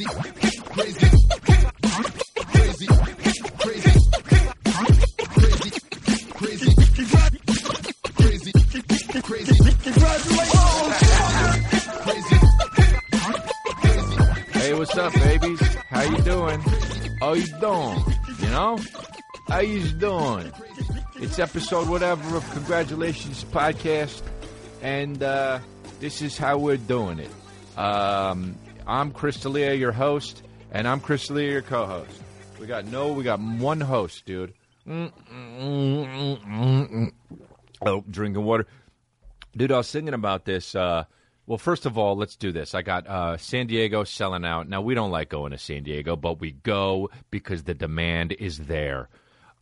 Okay, go. Hey, what's up, babies? How you doing? How you doing? You know? How you doing? It's episode whatever of Congratulations Podcast, and uh, this is how we're doing it. Um, I'm Chris D'Elia, your host, and I'm Chris D'Elia, your co-host. We got no, we got one host, dude. Oh, drinking water. Dude, I was thinking about this. Uh, well, first of all, let's do this. I got uh, San Diego selling out. Now, we don't like going to San Diego, but we go because the demand is there.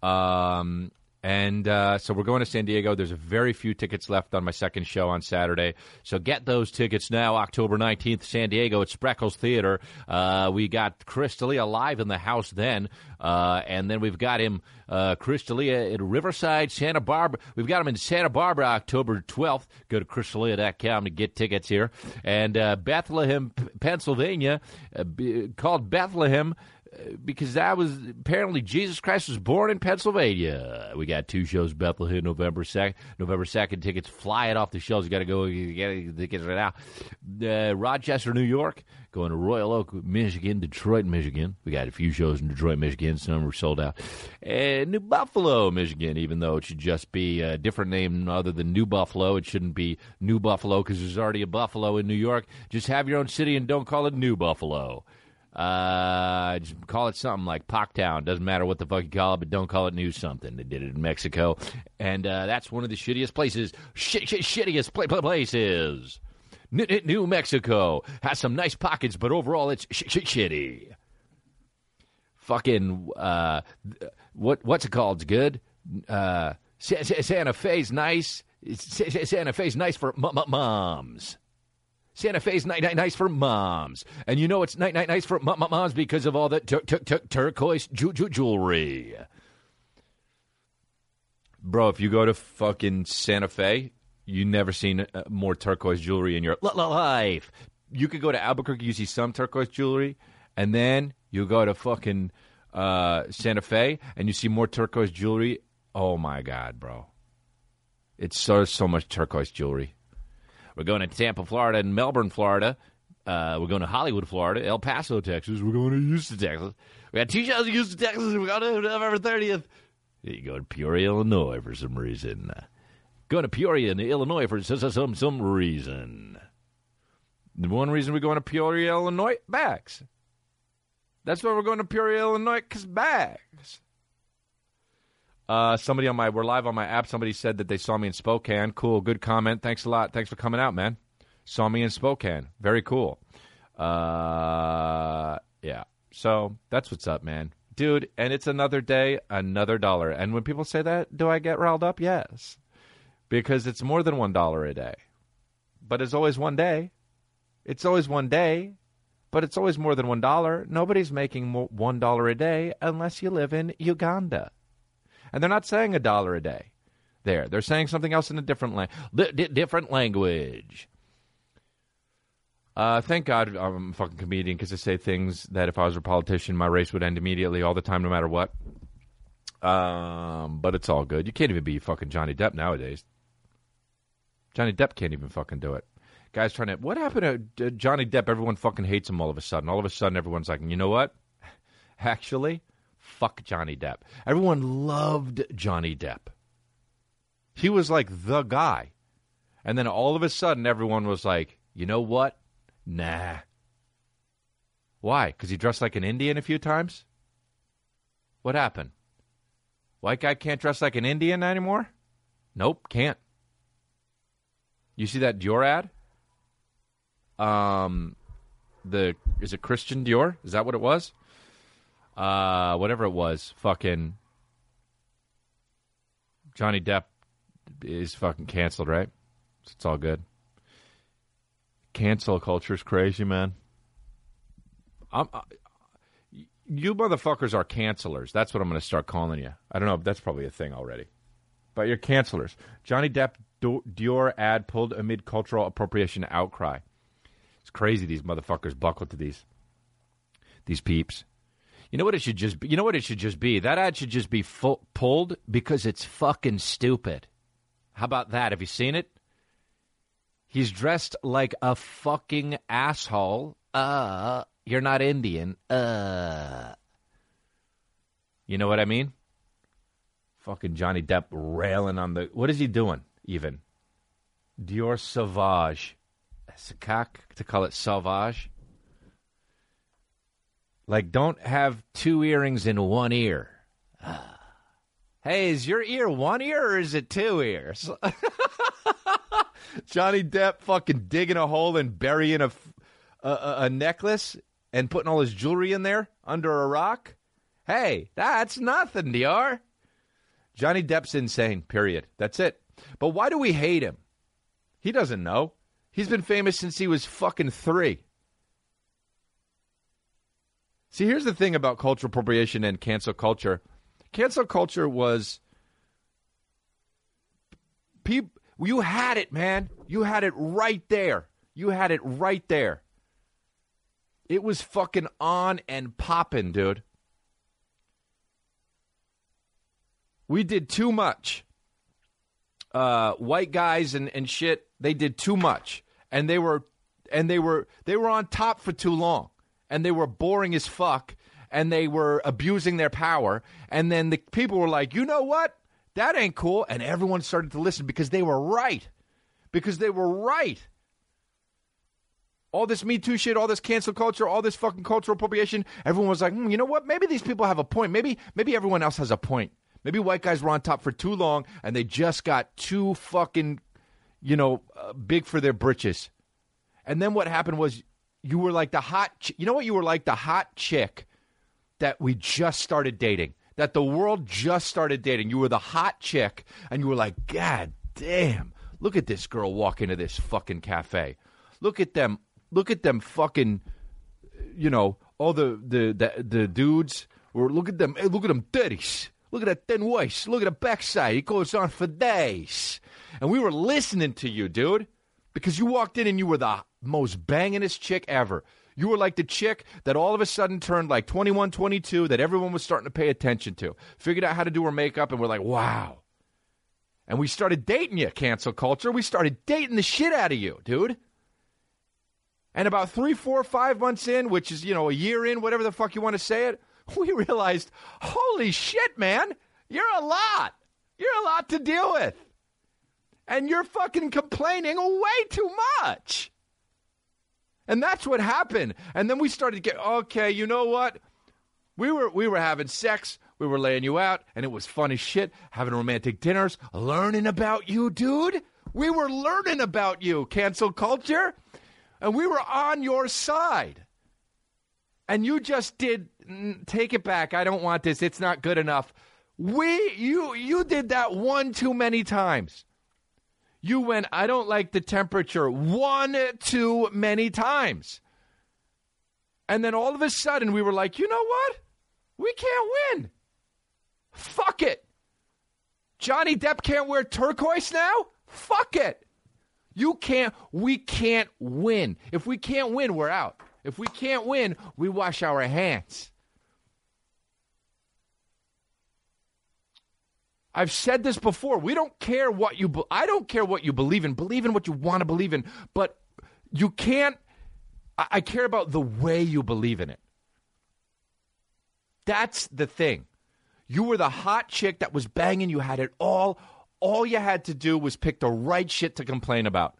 Um, and uh, so we're going to San Diego. There's a very few tickets left on my second show on Saturday. So get those tickets now, October 19th, San Diego at Spreckels Theater. Uh, we got Chris D'Elia live in the house then. Uh, and then we've got him, uh, Chris D'Elia in Riverside, Santa Barbara. We've got him in Santa Barbara, October 12th. Go to chrisdelia.com to get tickets here. And uh, Bethlehem, Pennsylvania, uh, called Bethlehem because that was apparently Jesus Christ was born in Pennsylvania. We got two shows, Bethlehem, November second. November second, tickets flying off the shelves. You got to go get the tickets right now. Uh, Rochester, New York, going to Royal Oak, Michigan, Detroit, Michigan. We got a few shows in Detroit, Michigan. Some were sold out. And New Buffalo, Michigan. Even though it should just be a different name other than New Buffalo, it shouldn't be New Buffalo because there's already a Buffalo in New York. Just have your own city and don't call it New Buffalo. Uh, call it something like Pocktown. Doesn't matter what the fuck you call it, but don't call it New something. They did it in Mexico, and uh, that's one of the shittiest places. Shit, shit, shittiest pla- pla- places. N- N- New Mexico has some nice pockets, but overall it's sh- sh- shitty. Fucking uh, what what's it called? It's good. Uh, Sa- Sa- Santa Fe's nice. Sa- Sa- Santa Fe's nice for m- m- moms. Santa Fe's night night nice for moms, and you know it's night night nice for m- m- moms because of all the tur- tur- tur- turquoise ju- ju- jewelry. Bro, if you go to fucking Santa Fe, you never seen uh, more turquoise jewelry in your li- li- life. You could go to Albuquerque, you see some turquoise jewelry, and then you go to fucking uh, Santa Fe and you see more turquoise jewelry. Oh my god, bro! It's so so much turquoise jewelry. We're going to Tampa, Florida, and Melbourne, Florida. Uh, we're going to Hollywood, Florida, El Paso, Texas. We're going to Houston, Texas. We got two shows in Houston, Texas. We're going to November 30th. You go to Peoria, Illinois for some reason. Going to Peoria, Illinois for some, some, some reason. The one reason we're going to Peoria, Illinois, bags. That's why we're going to Peoria, Illinois, because bags. Uh, somebody on my we're live on my app. Somebody said that they saw me in Spokane. Cool, good comment. Thanks a lot. Thanks for coming out, man. Saw me in Spokane. Very cool. Uh, yeah. So that's what's up, man, dude. And it's another day, another dollar. And when people say that, do I get riled up? Yes, because it's more than one dollar a day. But it's always one day. It's always one day. But it's always more than one dollar. Nobody's making one dollar a day unless you live in Uganda. And they're not saying a dollar a day there. They're saying something else in a different, la- li- di- different language. Uh, thank God I'm a fucking comedian because I say things that if I was a politician, my race would end immediately all the time, no matter what. Um, but it's all good. You can't even be fucking Johnny Depp nowadays. Johnny Depp can't even fucking do it. Guys trying to. What happened to Johnny Depp? Everyone fucking hates him all of a sudden. All of a sudden, everyone's like, you know what? Actually, Fuck Johnny Depp. Everyone loved Johnny Depp. He was like the guy. And then all of a sudden, everyone was like, you know what? Nah. Why? Because he dressed like an Indian a few times? What happened? White guy can't dress like an Indian anymore? Nope, can't. You see that Dior ad? Um, the is it Christian Dior? Is that what it was? Uh, whatever it was, fucking Johnny Depp is fucking canceled, right? It's all good. Cancel culture is crazy, man. I'm, I, you motherfuckers are cancelers. That's what I'm going to start calling you. I don't know. That's probably a thing already. But you're cancelers. Johnny Depp Dior ad pulled amid cultural appropriation outcry. It's crazy these motherfuckers buckle to these these peeps. You know what it should just be? You know what it should just be? That ad should just be pulled because it's fucking stupid. How about that? Have you seen it? He's dressed like a fucking asshole. Uh, you're not Indian. Uh. You know what I mean? Fucking Johnny Depp railing on the. What is he doing, even? Dior Sauvage. Cock to call it Sauvage. Like, don't have two earrings in one ear. hey, is your ear one ear or is it two ears? Johnny Depp fucking digging a hole and burying a, a, a necklace and putting all his jewelry in there under a rock. Hey, that's nothing, Dior. Johnny Depp's insane, period. That's it. But why do we hate him? He doesn't know. He's been famous since he was fucking three. See, here's the thing about cultural appropriation and cancel culture. Cancel culture was people you had it, man. You had it right there. You had it right there. It was fucking on and popping, dude. We did too much. Uh, white guys and, and shit, they did too much. And they were and they were they were on top for too long. And they were boring as fuck and they were abusing their power. And then the people were like, you know what? That ain't cool. And everyone started to listen because they were right. Because they were right. All this Me Too shit, all this cancel culture, all this fucking cultural appropriation, everyone was like, hmm, you know what? Maybe these people have a point. Maybe, maybe everyone else has a point. Maybe white guys were on top for too long and they just got too fucking, you know, uh, big for their britches. And then what happened was you were like the hot, ch- you know what? You were like the hot chick that we just started dating that the world just started dating. You were the hot chick, and you were like, God damn, look at this girl walk into this fucking cafe. Look at them. Look at them fucking, you know, all the the the, the dudes. Or look at them. Hey, look at them titties. Look at that thin waist. Look at the backside. It goes on for days. And we were listening to you, dude, because you walked in and you were the most bangingest chick ever. You were like the chick that all of a sudden turned like 21, 22 that everyone was starting to pay attention to. Figured out how to do her makeup and we're like, wow. And we started dating you, cancel culture. We started dating the shit out of you, dude. And about three, four, five months in, which is, you know, a year in, whatever the fuck you want to say it, we realized, holy shit, man, you're a lot. You're a lot to deal with. And you're fucking complaining way too much. And that's what happened. And then we started to get okay, you know what? We were we were having sex, we were laying you out, and it was funny shit, having romantic dinners, learning about you, dude. We were learning about you, cancel culture, and we were on your side. And you just did take it back. I don't want this. It's not good enough. We you you did that one too many times. You went, I don't like the temperature one too many times. And then all of a sudden we were like, you know what? We can't win. Fuck it. Johnny Depp can't wear turquoise now? Fuck it. You can't, we can't win. If we can't win, we're out. If we can't win, we wash our hands. I've said this before. We don't care what you. Be- I don't care what you believe in. Believe in what you want to believe in, but you can't. I-, I care about the way you believe in it. That's the thing. You were the hot chick that was banging. You had it all. All you had to do was pick the right shit to complain about.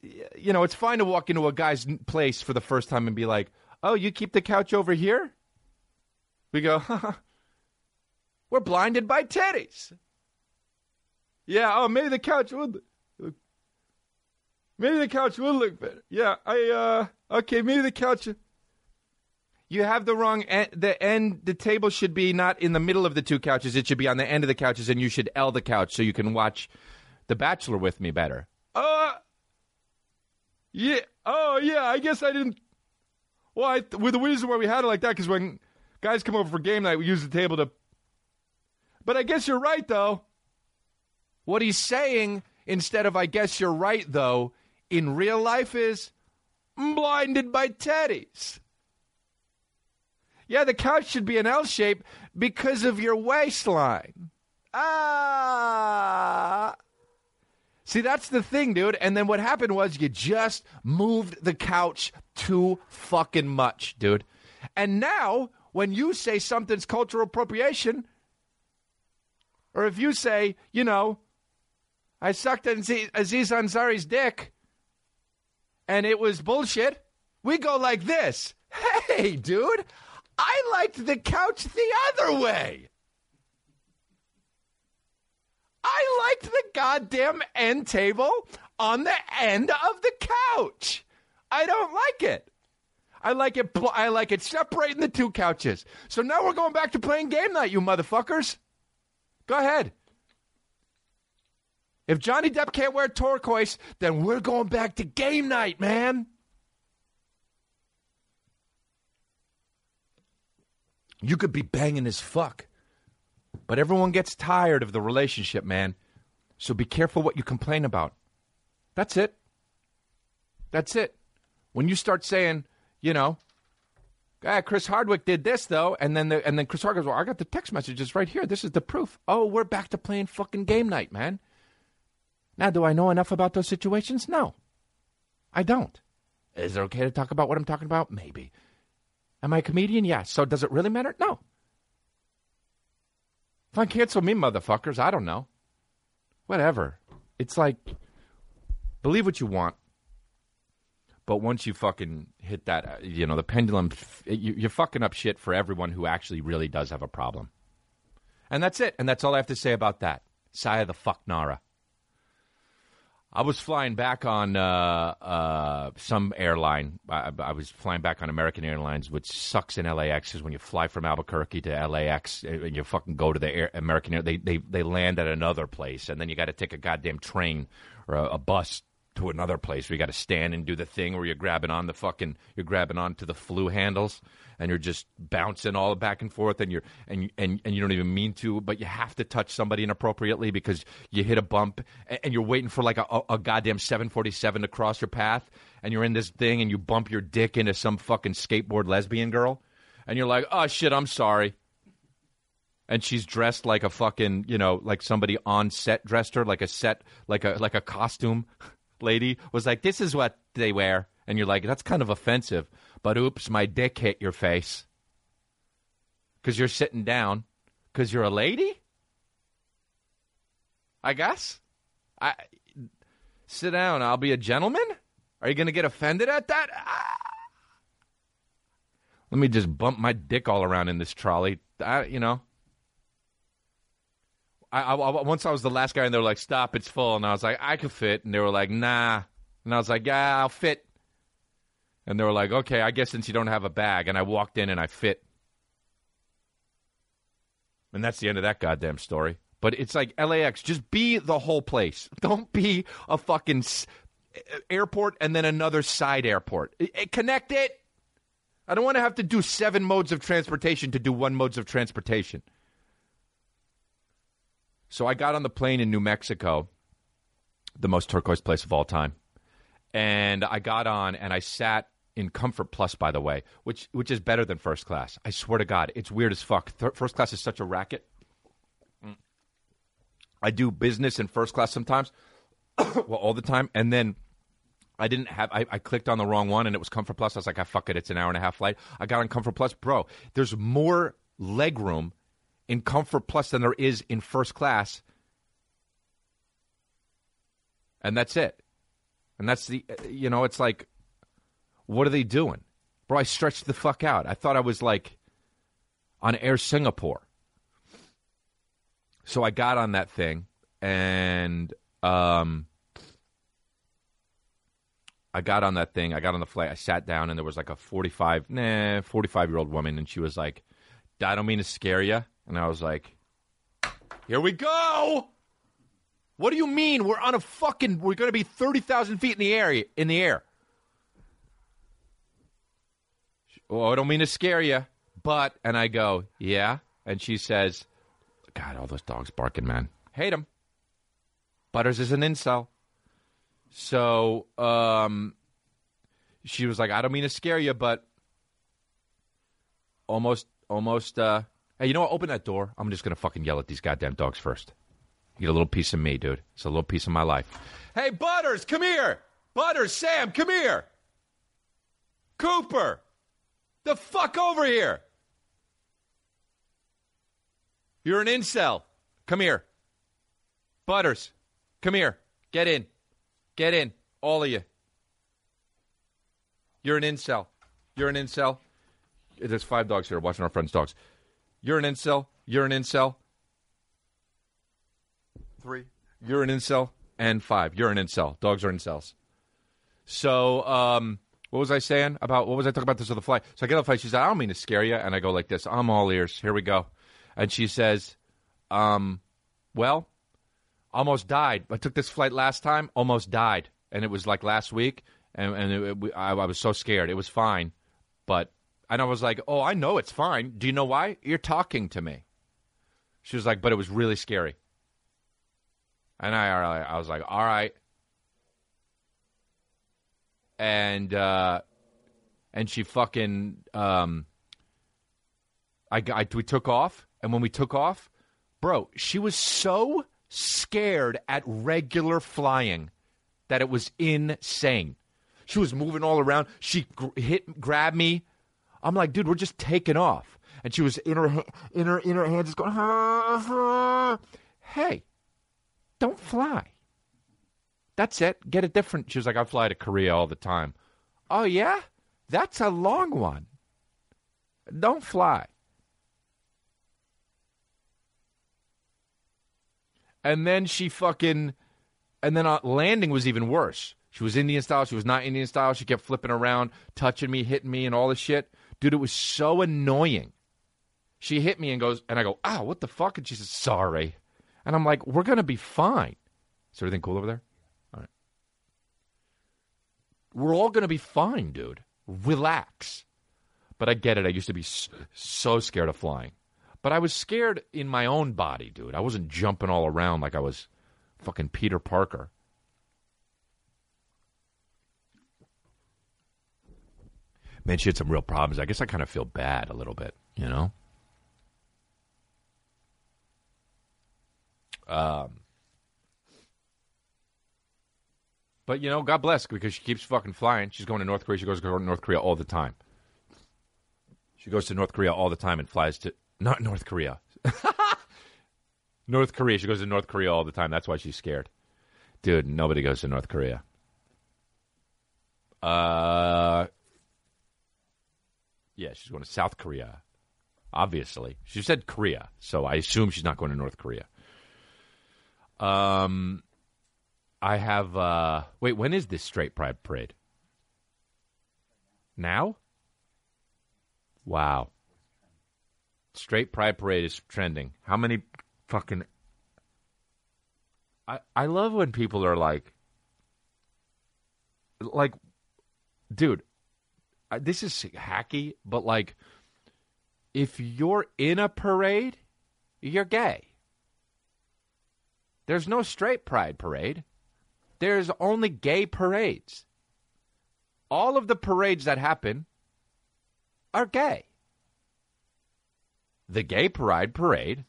You know, it's fine to walk into a guy's place for the first time and be like, "Oh, you keep the couch over here." We go, "We're blinded by titties." Yeah. Oh, maybe the couch would. look. Maybe the couch would look better. Yeah. I. uh Okay. Maybe the couch. You have the wrong end. The end. The table should be not in the middle of the two couches. It should be on the end of the couches, and you should L the couch so you can watch The Bachelor with me better. Uh. Yeah. Oh, yeah. I guess I didn't. Well, I, with the reason why we had it like that, because when guys come over for game night, we use the table to. But I guess you're right, though. What he's saying instead of "I guess you're right," though, in real life is "I'm blinded by teddies." Yeah, the couch should be an L shape because of your waistline. Ah. See, that's the thing, dude. And then what happened was you just moved the couch too fucking much, dude. And now, when you say something's cultural appropriation, or if you say, you know, I sucked Aziz Ansari's dick and it was bullshit, we go like this. Hey, dude, I liked the couch the other way. I liked the goddamn end table on the end of the couch. I don't like it. I like it. I like it separating the two couches. So now we're going back to playing game night, you motherfuckers. Go ahead. If Johnny Depp can't wear turquoise, then we're going back to game night, man. You could be banging as fuck. But everyone gets tired of the relationship, man. So be careful what you complain about. That's it. That's it. When you start saying, you know, Chris Hardwick did this though, and then the, and then Chris Hardwick goes, well, I got the text messages right here. This is the proof. Oh, we're back to playing fucking game night, man. Now, do I know enough about those situations? No, I don't. Is it okay to talk about what I'm talking about? Maybe. Am I a comedian? Yes. So does it really matter? No. Fine, cancel me, motherfuckers. I don't know. Whatever. It's like, believe what you want. But once you fucking hit that, uh, you know, the pendulum, you're fucking up shit for everyone who actually really does have a problem. And that's it. And that's all I have to say about that. Saya the fuck Nara. I was flying back on uh, uh, some airline. I, I, was flying back on American Airlines, which sucks in LAX. Is when you fly from Albuquerque to LAX and you fucking go to the air, American Air. They, they they land at another place, and then you got to take a goddamn train or a, a bus to another place where you got to stand and do the thing where you're grabbing on the fucking you're grabbing onto the flu handles and you're just bouncing all back and forth and you're and and and you don't even mean to but you have to touch somebody inappropriately because you hit a bump and, and you're waiting for like a, a, goddamn 747 to cross your path and you're in this thing and you bump your dick into some fucking skateboard lesbian girl and you're like oh shit I'm sorry. And she's dressed like a fucking you know like somebody on set dressed her like a set like a like a costume lady was like, "This is what they wear," and you're like, "That's kind of offensive." But oops, my dick hit your face because you're sitting down because you're a lady. I guess. I sit down. I'll be a gentleman. Are you going to get offended at that? Ah. Let me just bump my dick all around in this trolley. I, you know. I, I, once I was the last guy, and they were like, "Stop, it's full," and I was like, "I could fit," and they were like, "Nah," and I was like, "Yeah, I'll fit," and they were like, "Okay, I guess since you don't have a bag," and I walked in and I fit, and that's the end of that goddamn story. But it's like LAX, just be the whole place. Don't be a fucking airport and then another side airport. Connect it. I don't want to have to do seven modes of transportation to do one modes of transportation. So I got on the plane in New Mexico, the most turquoise place of all time. And I got on and I sat in Comfort Plus, by the way, which which is better than first class. I swear to God, it's weird as fuck. First class is such a racket. Mm. I do business in first class sometimes, well, all the time, and then I didn't have. I, I clicked on the wrong one, and it was Comfort Plus. I was like, "I fuck it, it's an hour and a half flight." I got on Comfort Plus, bro. There's more leg room in Comfort Plus than there is in first class, and that's it. And that's the, you know, it's like, what are they doing, bro? I stretched the fuck out. I thought I was like on Air Singapore. So I got on that thing, and um I got on that thing. I got on the flight. I sat down, and there was like a 45, nah, 45 year old woman, and she was like, I don't mean to scare you. And I was like, here we go. What do you mean? We're on a fucking, we're going to be 30,000 feet in the air. In the air. Oh, I don't mean to scare you, but, and I go, yeah. And she says, God, all those dogs barking, man. Hate them. Butters is an incel. So um, she was like, I don't mean to scare you, but almost, almost. Uh, hey, you know what? Open that door. I'm just gonna fucking yell at these goddamn dogs first. You get a little piece of me, dude. It's a little piece of my life. Hey, Butters, come here. Butters, Sam, come here. Cooper, the fuck over here. You're an incel. Come here. Butters, come here. Get in. Get in, all of you. You're an incel. You're an incel. There's five dogs here watching our friends' dogs. You're an incel. You're an incel. Three. You're an incel. And five. You're an incel. Dogs are incels. So, um, what was I saying about what was I talking about this other flight? So I get on the flight. She said, "I don't mean to scare you," and I go like this. I'm all ears. Here we go. And she says, um, "Well, almost died. I took this flight last time, almost died, and it was like last week, and, and it, it, I, I was so scared. It was fine, but and I was like, oh, I know it's fine. Do you know why? You're talking to me. She was like, but it was really scary. And I, I was like, all right. And uh, and she fucking um, I, I we took off, and when we took off, bro, she was so scared at regular flying that it was insane. She was moving all around. She gr- hit, grabbed me. I'm like, dude, we're just taking off. And she was in her in her in her hands, just going, ah, ah. hey, don't fly. That's it. Get a different. She was like, I fly to Korea all the time. Oh yeah, that's a long one. Don't fly. And then she fucking, and then uh, landing was even worse. She was Indian style. She was not Indian style. She kept flipping around, touching me, hitting me, and all this shit. Dude, it was so annoying. She hit me and goes, and I go, ah, what the fuck? And she says, sorry. And I'm like, we're going to be fine. Is everything cool over there? All right. We're all going to be fine, dude. Relax. But I get it. I used to be so scared of flying. But I was scared in my own body, dude. I wasn't jumping all around like I was fucking Peter Parker. Man, she had some real problems. I guess I kind of feel bad a little bit, you know? Um, but, you know, God bless because she keeps fucking flying. She's going to North Korea. She goes to North Korea all the time. She goes to North Korea all the time and flies to not North Korea. North Korea. She goes to North Korea all the time. That's why she's scared. Dude, nobody goes to North Korea. Uh, yeah, she's going to South Korea. Obviously, she said Korea, so I assume she's not going to North Korea. Um, I have. Uh, wait, when is this straight pride parade? Now? Wow. Straight Pride Parade is trending. How many fucking. I, I love when people are like. Like, dude, this is hacky, but like, if you're in a parade, you're gay. There's no straight pride parade. There's only gay parades. All of the parades that happen are gay. The Gay Pride Parade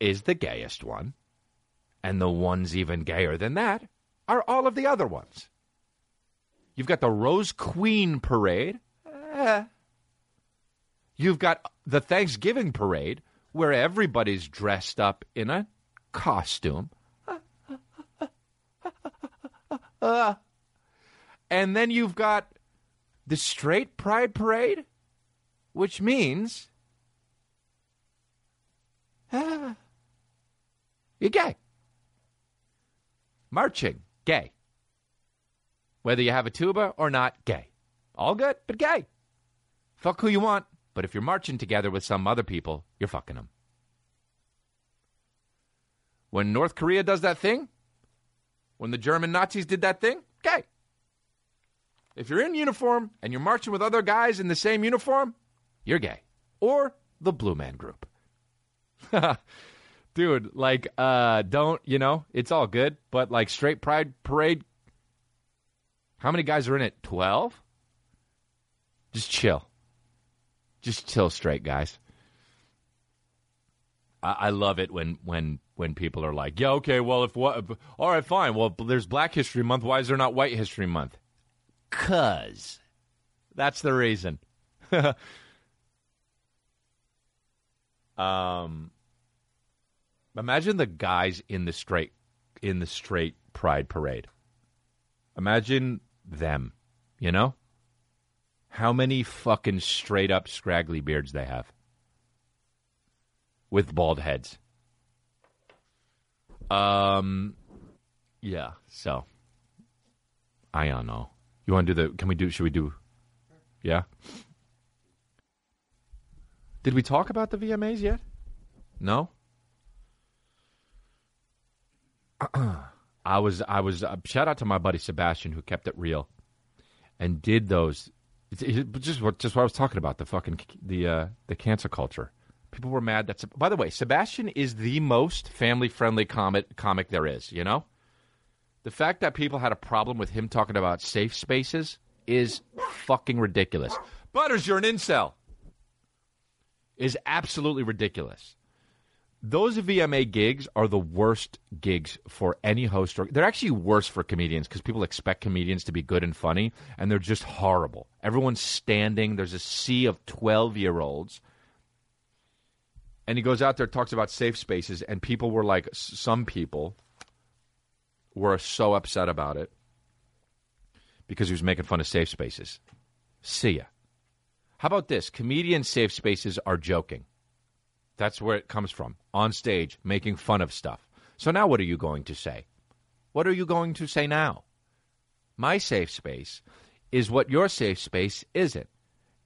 is the gayest one, and the ones even gayer than that are all of the other ones. You've got the Rose Queen Parade. Eh. You've got the Thanksgiving Parade, where everybody's dressed up in a costume. and then you've got the Straight Pride Parade, which means you're gay. Marching, gay. Whether you have a tuba or not, gay. All good, but gay. Fuck who you want, but if you're marching together with some other people, you're fucking them. When North Korea does that thing, when the German Nazis did that thing, gay. If you're in uniform and you're marching with other guys in the same uniform, you're gay. Or the Blue Man Group. Dude, like, uh, don't, you know, it's all good, but like straight pride parade, how many guys are in it? 12? Just chill. Just chill straight, guys. I, I love it when, when, when people are like, yeah, okay, well, if what, all right, fine. Well, there's Black History Month. Why is there not White History Month? Cuz. That's the reason. Um, imagine the guys in the straight in the straight pride parade. Imagine them, you know? How many fucking straight up scraggly beards they have with bald heads. Um yeah, so I don't know. You want to do the can we do should we do Yeah? Did we talk about the VMAs yet? No. I was I was uh, shout out to my buddy Sebastian who kept it real and did those. Just what just what I was talking about the fucking the uh, the cancer culture. People were mad. That's by the way, Sebastian is the most family friendly comic comic there is. You know, the fact that people had a problem with him talking about safe spaces is fucking ridiculous. Butters, you're an incel is absolutely ridiculous. Those VMA gigs are the worst gigs for any host. Or, they're actually worse for comedians because people expect comedians to be good and funny, and they're just horrible. Everyone's standing. There's a sea of 12 year olds. And he goes out there, talks about safe spaces, and people were like, some people were so upset about it because he was making fun of safe spaces. See ya. How about this? Comedian safe spaces are joking. That's where it comes from. On stage, making fun of stuff. So now what are you going to say? What are you going to say now? My safe space is what your safe space isn't.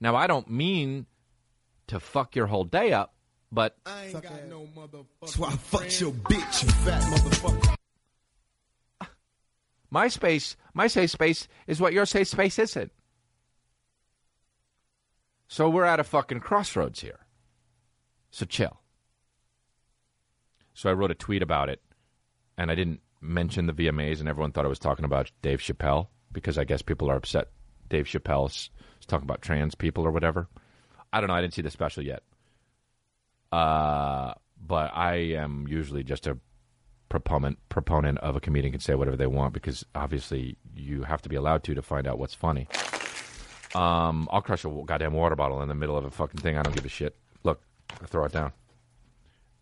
Now, I don't mean to fuck your whole day up, but. I ain't got no motherfucker. So I fucked your bitch, you fat motherfucker. My space, my safe space is what your safe space isn't. So we're at a fucking crossroads here. So chill. So I wrote a tweet about it, and I didn't mention the VMAs, and everyone thought I was talking about Dave Chappelle because I guess people are upset. Dave Chappelle's talking about trans people or whatever. I don't know. I didn't see the special yet. Uh, but I am usually just a proponent proponent of a comedian can say whatever they want because obviously you have to be allowed to to find out what's funny. Um, I'll crush a goddamn water bottle in the middle of a fucking thing. I don't give a shit. I throw it down.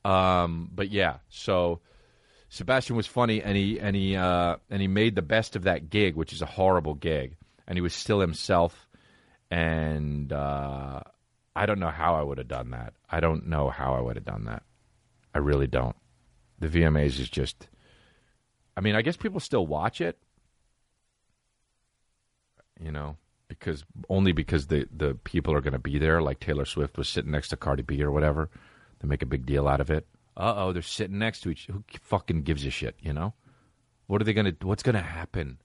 Um, but yeah, so Sebastian was funny, and he and he uh, and he made the best of that gig, which is a horrible gig, and he was still himself. And uh, I don't know how I would have done that. I don't know how I would have done that. I really don't. The VMAs is just. I mean, I guess people still watch it. You know, because only because the the people are going to be there. Like Taylor Swift was sitting next to Cardi B or whatever. They make a big deal out of it. Uh oh, they're sitting next to each. Who fucking gives a shit? You know? What are they gonna? What's gonna happen?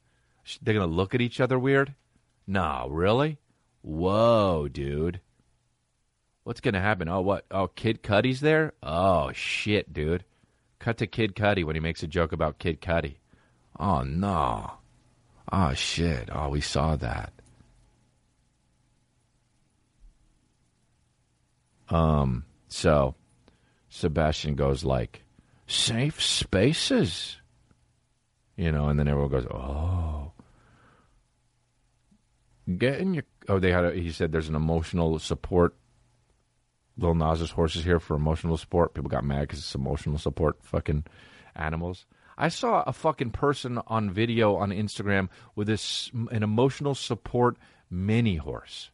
They're gonna look at each other weird? Nah, really? Whoa, dude. What's gonna happen? Oh, what? Oh, Kid Cudi's there? Oh shit, dude. Cut to Kid Cudi when he makes a joke about Kid Cudi. Oh no. Oh shit. Oh, we saw that. Um, so Sebastian goes like, safe spaces. You know, and then everyone goes, oh. Get in your. Oh, they had. A, he said there's an emotional support. Lil Nas's horses here for emotional support. People got mad because it's emotional support. Fucking animals. I saw a fucking person on video on Instagram with this an emotional support mini horse.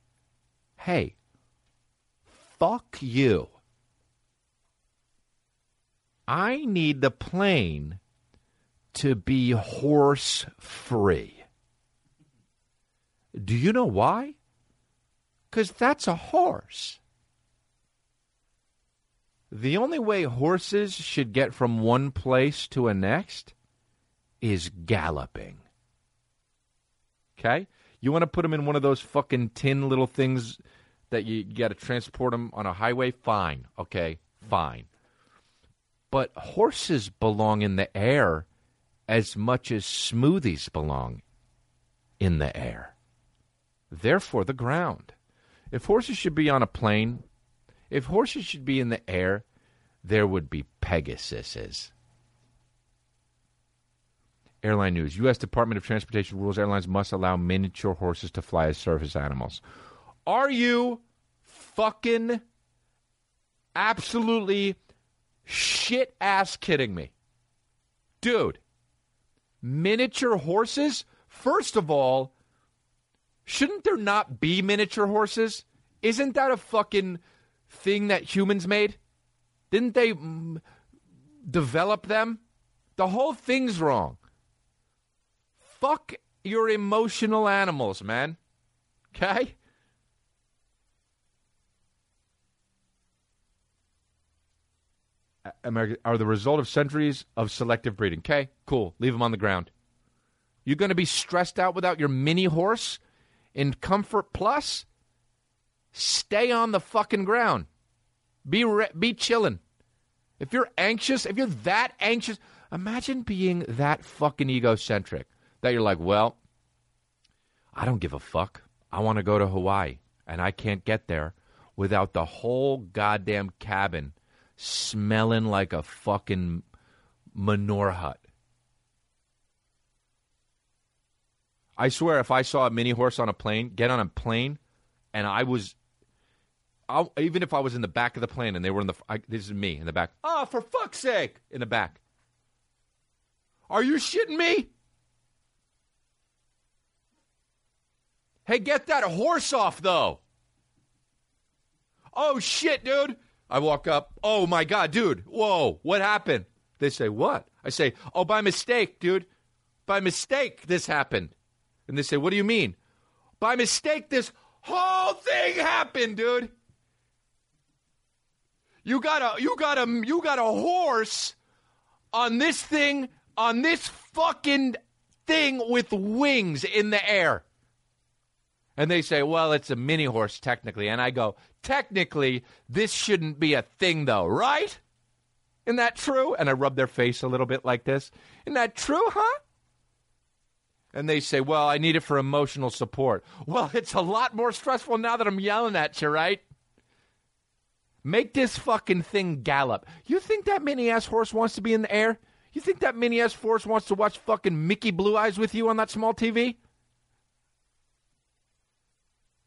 Hey, fuck you. I need the plane to be horse free. Do you know why? Because that's a horse. The only way horses should get from one place to a next is galloping. Okay? You want to put them in one of those fucking tin little things that you, got to transport them on a highway? Fine. Okay, fine. But horses belong in the air as much as smoothies belong in the air. Therefore, the ground. If horses should be on a plane, if horses should be in the air, there would be Pegasuses. Airline news U.S. Department of Transportation rules airlines must allow miniature horses to fly as service animals. Are you fucking absolutely shit ass kidding me? Dude, miniature horses? First of all, shouldn't there not be miniature horses? Isn't that a fucking thing that humans made? Didn't they mm, develop them? The whole thing's wrong. Fuck your emotional animals, man. Okay? America are the result of centuries of selective breeding. Okay, cool. Leave them on the ground. You're going to be stressed out without your mini horse in Comfort Plus? Stay on the fucking ground. Be re- be chilling. If you're anxious, if you're that anxious, imagine being that fucking egocentric that you're like, well, I don't give a fuck. I want to go to Hawaii, and I can't get there without the whole goddamn cabin smelling like a fucking manure hut. I swear, if I saw a mini horse on a plane, get on a plane, and I was, I, even if I was in the back of the plane and they were in the, I, this is me in the back. Oh, for fuck's sake, in the back. Are you shitting me? Hey, get that horse off, though. Oh, shit, dude. I walk up. Oh, my God, dude. Whoa, what happened? They say, What? I say, Oh, by mistake, dude. By mistake, this happened. And they say, What do you mean? By mistake, this whole thing happened, dude. You got a you got a you got a horse on this thing on this fucking thing with wings in the air. And they say, well, it's a mini horse technically. And I go, technically, this shouldn't be a thing though, right? Isn't that true? And I rub their face a little bit like this. Isn't that true, huh? And they say, well, I need it for emotional support. Well, it's a lot more stressful now that I'm yelling at you, right? Make this fucking thing gallop. You think that mini ass horse wants to be in the air? You think that mini ass horse wants to watch fucking Mickey Blue Eyes with you on that small TV?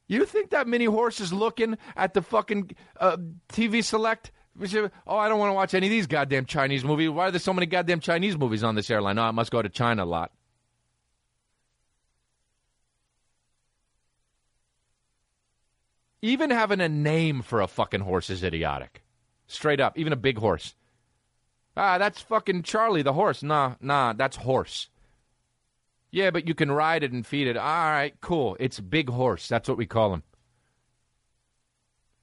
You think that mini horse is looking at the fucking uh, TV select? Oh, I don't want to watch any of these goddamn Chinese movies. Why are there so many goddamn Chinese movies on this airline? Oh, I must go to China a lot. Even having a name for a fucking horse is idiotic. Straight up, even a big horse. Ah, that's fucking Charlie the horse. Nah, nah, that's horse. Yeah, but you can ride it and feed it. All right, cool. It's big horse. That's what we call him.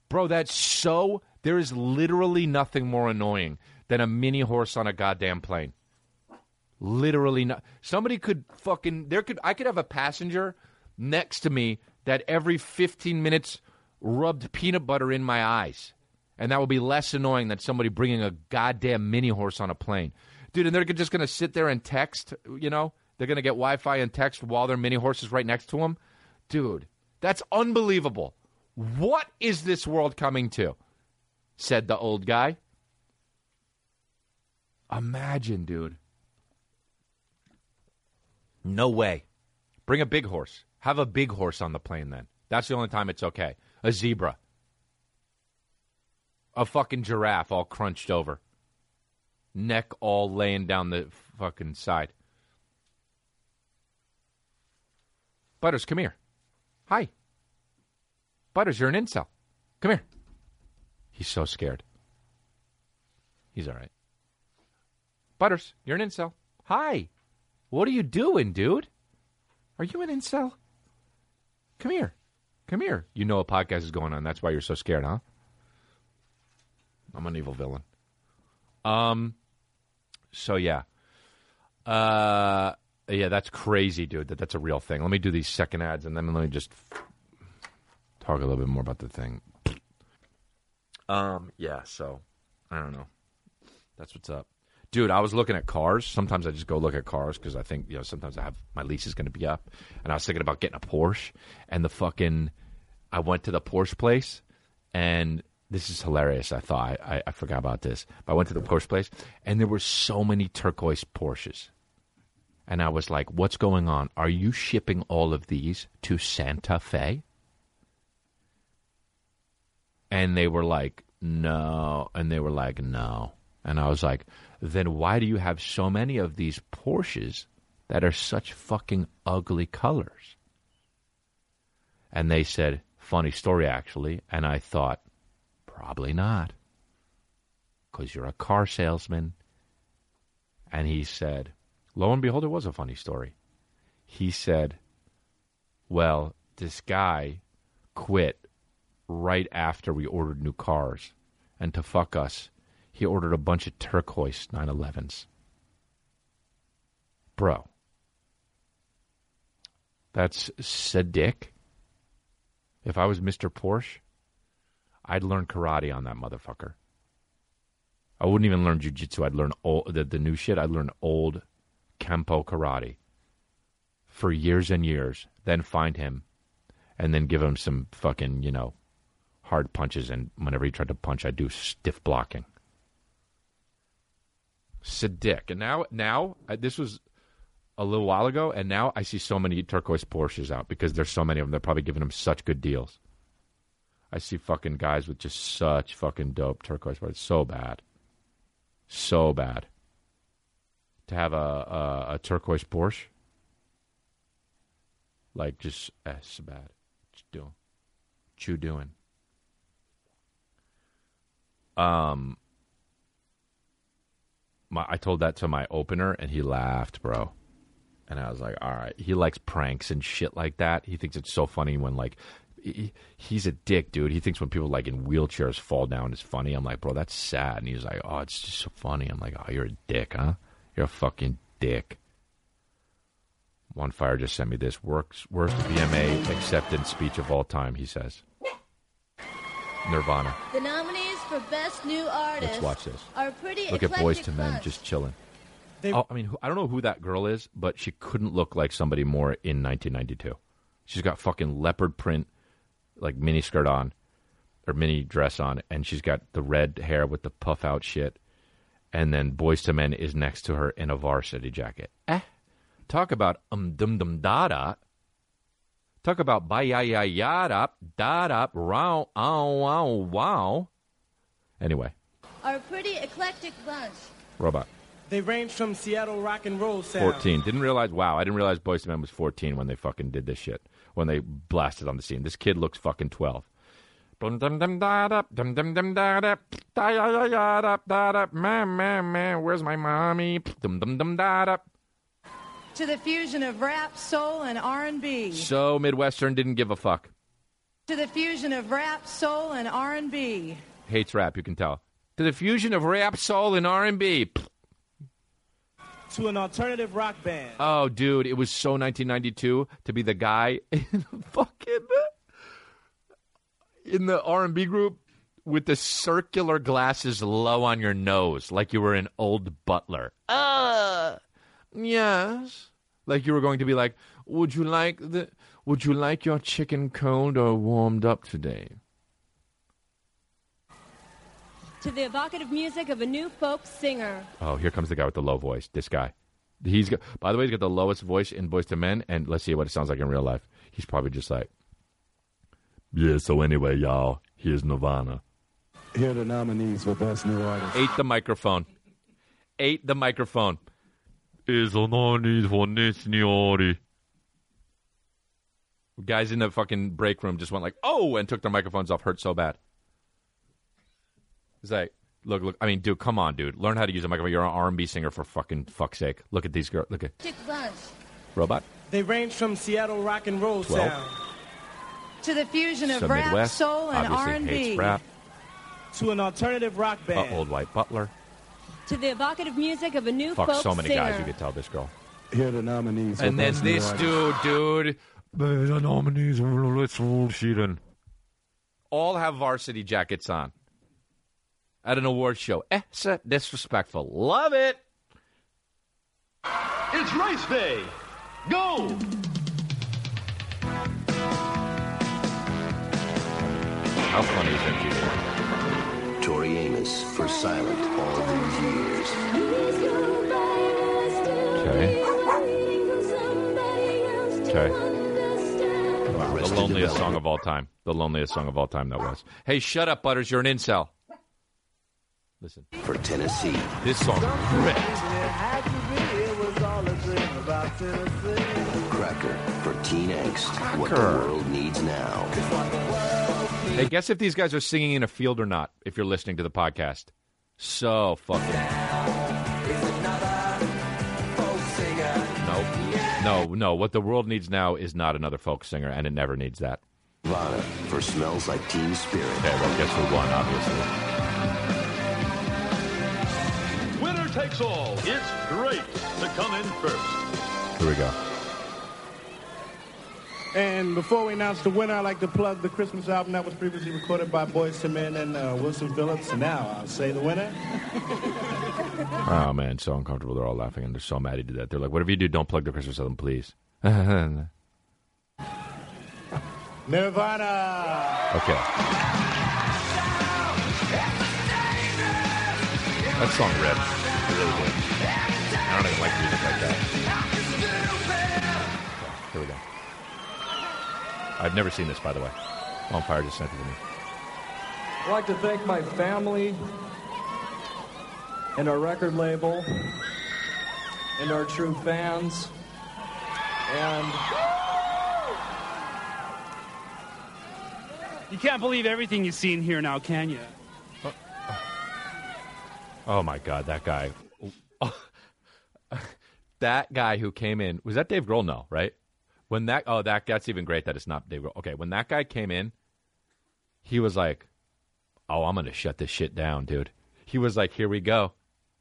Bro, that's so. There is literally nothing more annoying than a mini horse on a goddamn plane. Literally not. Somebody could fucking. There could. I could have a passenger next to me that every 15 minutes rubbed peanut butter in my eyes. And that would be less annoying than somebody bringing a goddamn mini horse on a plane. Dude, and they're just going to sit there and text, you know? They're going to get Wi Fi and text while their mini horse is right next to them. Dude, that's unbelievable. What is this world coming to? Said the old guy. Imagine, dude. No way. Bring a big horse. Have a big horse on the plane then. That's the only time it's okay. A zebra. A fucking giraffe all crunched over. Neck all laying down the fucking side. Butters, come here. Hi. Butters, you're an incel. Come here. He's so scared. He's all right. Butters, you're an incel. Hi. What are you doing, dude? Are you an incel? Come here. Come here. You know a podcast is going on. That's why you're so scared, huh? I'm an evil villain. Um so yeah. Uh yeah, that's crazy, dude. That that's a real thing. Let me do these second ads and then let me just talk a little bit more about the thing. Um, yeah, so I don't know. That's what's up. Dude, I was looking at cars. Sometimes I just go look at cars because I think, you know, sometimes I have my lease is going to be up. And I was thinking about getting a Porsche. And the fucking, I went to the Porsche place and this is hilarious. I thought, I, I forgot about this. But I went to the Porsche place and there were so many turquoise Porsches. And I was like, what's going on? Are you shipping all of these to Santa Fe? And they were like, no. And they were like, no. And I was like, then why do you have so many of these Porsches that are such fucking ugly colors? And they said, funny story actually. And I thought, probably not. Because you're a car salesman. And he said, lo and behold, it was a funny story. He said, well, this guy quit right after we ordered new cars. And to fuck us, he ordered a bunch of turquoise 911s. Bro. That's sadic. If I was Mr. Porsche, I'd learn karate on that motherfucker. I wouldn't even learn jujitsu. I'd learn old, the, the new shit. I'd learn old Kempo karate for years and years, then find him, and then give him some fucking, you know, hard punches. And whenever he tried to punch, I'd do stiff blocking. Sadiq. And now, now this was a little while ago, and now I see so many turquoise Porsches out because there's so many of them. They're probably giving them such good deals. I see fucking guys with just such fucking dope turquoise Porsches. So bad, so bad. To have a a, a turquoise Porsche, like just eh, so bad. What you doing? What you doing? Um, my, I told that to my opener, and he laughed, bro. And I was like, all right. He likes pranks and shit like that. He thinks it's so funny when like he, he's a dick, dude. He thinks when people like in wheelchairs fall down is funny. I'm like, bro, that's sad. And he's like, oh, it's just so funny. I'm like, oh, you're a dick, huh? You're a fucking dick. One Fire just sent me this works worst VMA acceptance speech of all time. He says, Nirvana. The nominees for Best New Artist. Let's watch this. Are pretty Look at Boys eclectic to Men just chilling. They- oh, I mean, I don't know who that girl is, but she couldn't look like somebody more in 1992. She's got fucking leopard print, like mini skirt on, or mini dress on, and she's got the red hair with the puff out shit. And then Boyz II Men is next to her in a varsity jacket. Eh? Talk about um dum dum da da. Talk about ba ya ya ya da da da row ow wow wow. Anyway, Are a pretty eclectic bunch. robot. They range from Seattle rock and roll sound. 14. Didn't realize, wow, I didn't realize Boyz II Men was 14 when they fucking did this shit. When they blasted on the scene. This kid looks fucking 12. Dum dum dum da da dum dum dum da da da ya ya ya da da da man man man where's my mommy dum dum dum da da to the fusion of rap, soul, and R&B. so Midwestern didn't give a fuck To the fusion of rap, soul, and R&B. hates rap you can tell to the fusion of rap soul and R&B To an alternative rock band. oh dude it was so 1992 to be the guy in the fucking in the R&B group with the circular glasses low on your nose like you were an old butler. Uh yes. Like you were going to be like, "Would you like the would you like your chicken cold or warmed up today?" To the evocative music of a new folk singer. Oh, here comes the guy with the low voice. This guy. He's got. By the way, he's got the lowest voice in Boyz II Men, and let's see what it sounds like in real life. He's probably just like, yeah. So anyway, y'all, here's Nirvana. Here are the nominees for Best New Artist. Ate the microphone. Ate the microphone. Is a nominees for this new artist. Guys in the fucking break room just went like, oh, and took their microphones off. Hurt so bad. It's like, look, look. I mean, dude, come on, dude. Learn how to use a microphone. You're an R&B singer for fucking fuck's sake. Look at these girls. Look at Chick Bunch. robot. They range from Seattle rock and roll Twelve. sound To the fusion of Some rap, Midwest. soul, and R&B. rap. to an alternative rock Uh, band. old white butler. To the evocative music of a new Fuck, folk so many singer. guys. You could tell this girl. Here are the nominees And then this dude, dude. The nominees let's roll Sheeran. All have varsity jackets on. At an award show. Eh, so disrespectful. Love it. It's race day. Go! How funny is MTV? Tori Amos for Silent all these years. Okay. Okay. Wow, the loneliest song of all time. The loneliest song of all time that was. Hey, shut up, Butters. You're an incel. Listen, For Tennessee. this song ripped. Cracker for Teen Angst. What the world needs now. Hey, guess if these guys are singing in a field or not, if you're listening to the podcast. So fucking. No, no, no. What the world needs now is not another folk singer, and it never needs that. Nirvana for Smells Like Teen Spirit. Okay, well, guess who won, obviously. Winner takes all. It's great to come in first. Here we go. And before we announce the winner, I'd like to plug the Christmas album that was previously recorded by Boyz II Men and uh, Wilson Phillips. And now I'll say the winner. Oh, man, so uncomfortable. They're all laughing, and they're so mad he did that. They're like, whatever you do, don't plug the Christmas album, please. Nirvana. Okay. That song ripped. It really did. I don't even like music like that. Okay, here we go. I've never seen this, by the way. On Fire just sent it to me. I'd like to thank my family and our record label and our true fans and You can't believe everything you see in here now, can you? Oh my God, that guy. that guy who came in was that Dave Grohl? No, right? When that oh that that's even great that it's not Dave Grohl. Okay, when that guy came in, he was like, "Oh, I'm gonna shut this shit down, dude." He was like, "Here we go,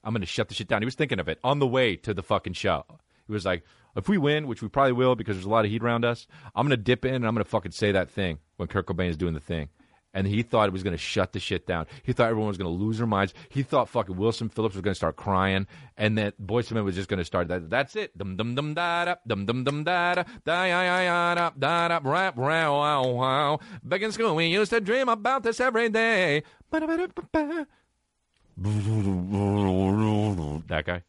I'm gonna shut the shit down." He was thinking of it on the way to the fucking show. He was like, "If we win, which we probably will because there's a lot of heat around us, I'm gonna dip in and I'm gonna fucking say that thing when Kurt Cobain is doing the thing." And he thought it was going to shut the shit down. He thought everyone was going to lose their minds. He thought fucking Wilson Phillips was going to start crying, and that Boyz II Men was just going to start. That, that's it. Dum dum dum da da dum dum dum da da da ya ya da da da rap wow wow wow. Back in school, we used to dream about this every day. That guy.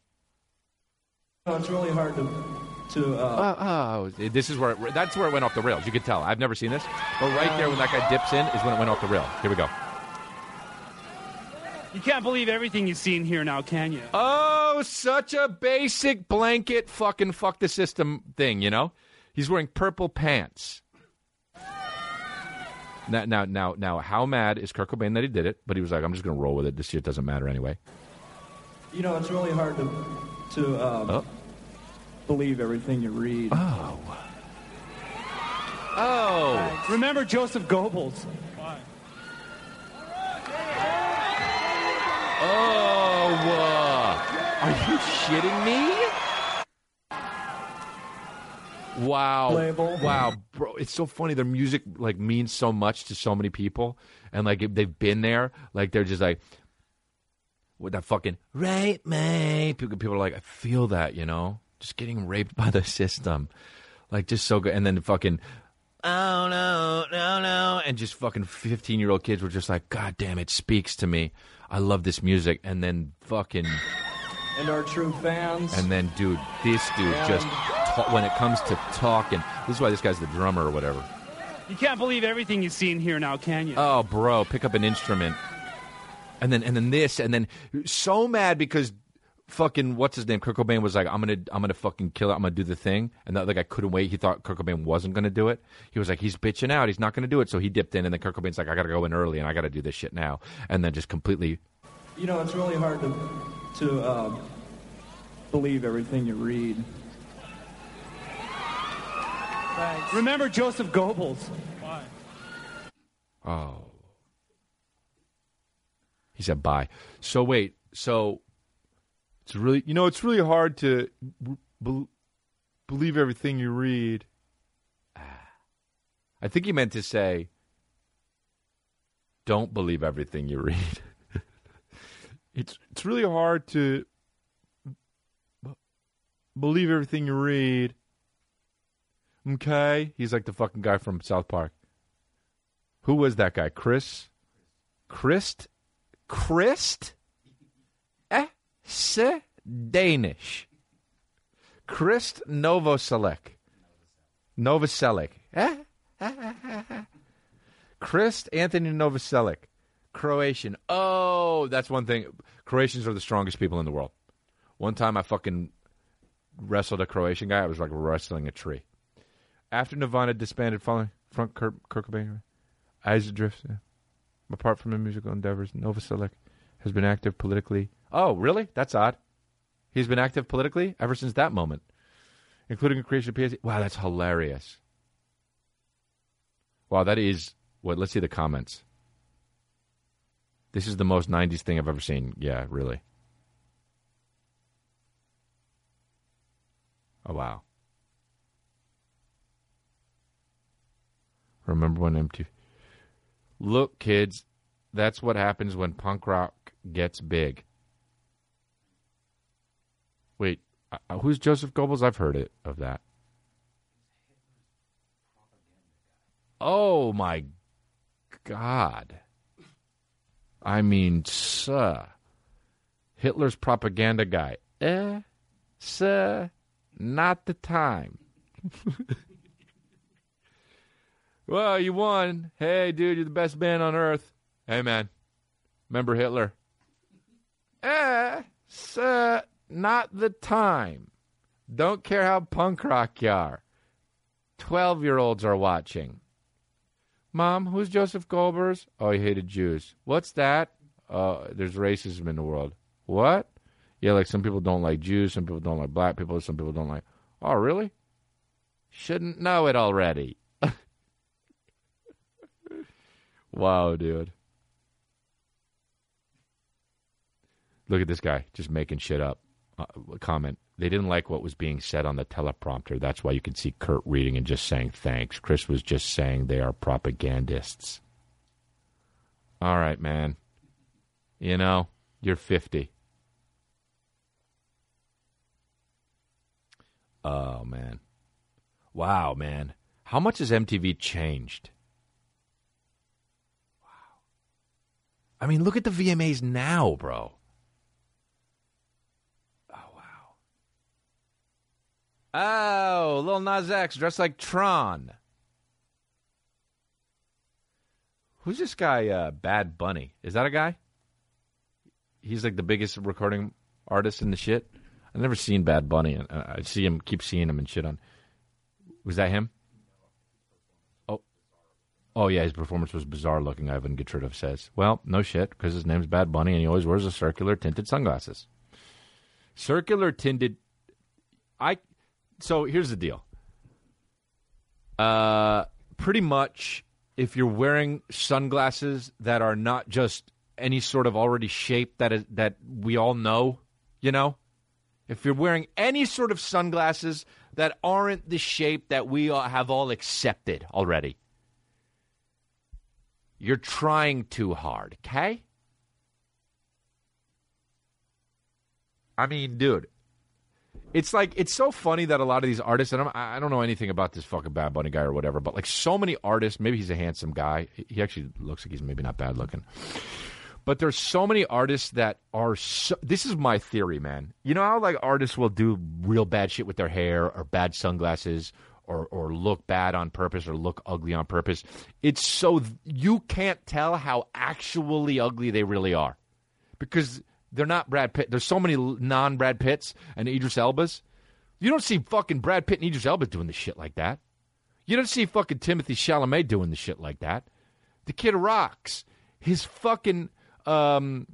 it's really hard to to uh, Oh, oh, this is where it, that's where it went off the rails. You could tell. I've never seen this, but right there when that guy dips in is when it went off the rail. Here we go. You can't believe everything you see in here now, can you? Oh, such a basic blanket fucking fuck the system thing, you know? He's wearing purple pants. Now, now, now, now, how mad is Kurt Cobain that he did it? But he was like, I'm just going to roll with it. This shit doesn't matter anyway. you know it's really hard to to uh, Oh. Believe everything you read. Oh. Oh. Remember Joseph Goebbels. Oh. uh, are you shitting me? Wow. Label. Wow, bro, it's so funny. Their music like means so much to so many people and like if they've been there, like they're just like with that fucking rape me. People, people are like, I feel that, you know, just getting raped by the system, like just so good. And then fucking, oh no, no, no, and just fucking fifteen year old kids were just like, God damn, it speaks to me. I love this music. And then fucking and our true fans. And then, dude, this dude And- just ta- when it comes to talking, this is why this guy's the drummer or whatever. You can't believe everything you see in here now, can you? Oh, bro, pick up an instrument. And then and then this and then so mad because fucking what's his name? Kurt Cobain was like, I'm gonna I'm gonna fucking kill it. I'm gonna do the thing. And the other guy couldn't wait. He thought Kurt Cobain wasn't gonna do it. He was like, he's bitching out. He's not gonna do it. So he dipped in. And then Kurt Cobain's like, I gotta go in early and I gotta do this shit now. And then just completely. You know, it's really hard to to uh, believe everything you read. Thanks. Remember Joseph Goebbels. Bye. Oh. He said bye. So wait. So it's really you know it's really hard to be- believe everything you read. Ah. I think he meant to say don't believe everything you read. it's it's really hard to b- believe everything you read. Okay, he's like the fucking guy from South Park. Who was that guy? Chris? Christ? Christ? Se? Danish. Krist Novoselic. Novoselic. Eh? Krist Anthony Novoselic. Croatian. Oh, that's one thing. Croatians are the strongest people in the world. One time I fucking wrestled a Croatian guy. I was like wrestling a tree. After Nirvana disbanded following front Kurt, Kurt Cobain, Eyes Adrift, apart from the musical endeavors, Novoselic has been active politically. Oh, really? That's odd. He's been active politically ever since that moment, including the creation of PSC. Wow, that's hilarious. Wow, that is what? Let's see the comments. This is the most '90s thing I've ever seen. Yeah, really. Oh wow. Remember when MTV? Look, kids, that's what happens when punk rock gets big. Wait, uh, who's Joseph Goebbels? I've heard it of that. Oh my God! I mean, sir, Hitler's propaganda guy. Eh, sir, not the time. Well, you won. Hey, dude, you're the best band on earth. Hey, man. Remember Hitler? Eh, sir, not the time. Don't care how punk rock you are. Twelve year olds are watching. Mom, who's Joseph Goebbels? Oh, he hated Jews. What's that? Uh, there's racism in the world. What? Yeah, like some people don't like Jews, some people don't like black people, some people don't like. Oh, really? Shouldn't know it already. Wow, dude. Look at this guy just making shit up. Uh, comment. They didn't like what was being said on the teleprompter. That's why you can see Kurt reading and just saying thanks. Chris was just saying they are propagandists. All right, man. You know, you're 50. Oh, man. Wow, man. How much has MTV changed? Wow. I mean, look at the VMAs now, bro. Oh wow. Oh, Lil Nas X dressed like Tron. Who's this guy? Uh, Bad Bunny. Is that a guy? He's like the biggest recording artist in the shit. I've never seen Bad Bunny, and I see him, keep seeing him and shit on. Was that him? Oh yeah, his performance was bizarre looking. Ivan Gitridov says, "Well, no shit, because his name's Bad Bunny and he always wears a circular tinted sunglasses. Circular tinted. I. So here's the deal. Uh, pretty much, if you're wearing sunglasses that are not just any sort of already shape that is that we all know, you know, if you're wearing any sort of sunglasses that aren't the shape that we all have all accepted already." You're trying too hard, okay? I mean, dude, it's like it's so funny that a lot of these artists, and I'm, I don't know anything about this fucking Bad Bunny guy or whatever, but like so many artists, maybe he's a handsome guy. He actually looks like he's maybe not bad looking, But there's so many artists that are so, this is my theory, man. You know how like artists will do real bad shit with their hair or bad sunglasses or or look bad on purpose or look ugly on purpose. It's so you can't tell how actually ugly they really are. Because they're not Brad Pitt. There's so many non Brad Pitts and Idris Elbas. You don't see fucking Brad Pitt and Idris Elba doing the shit like that. You don't see fucking Timothy Chalamet doing the shit like that. The kid rocks. His fucking um,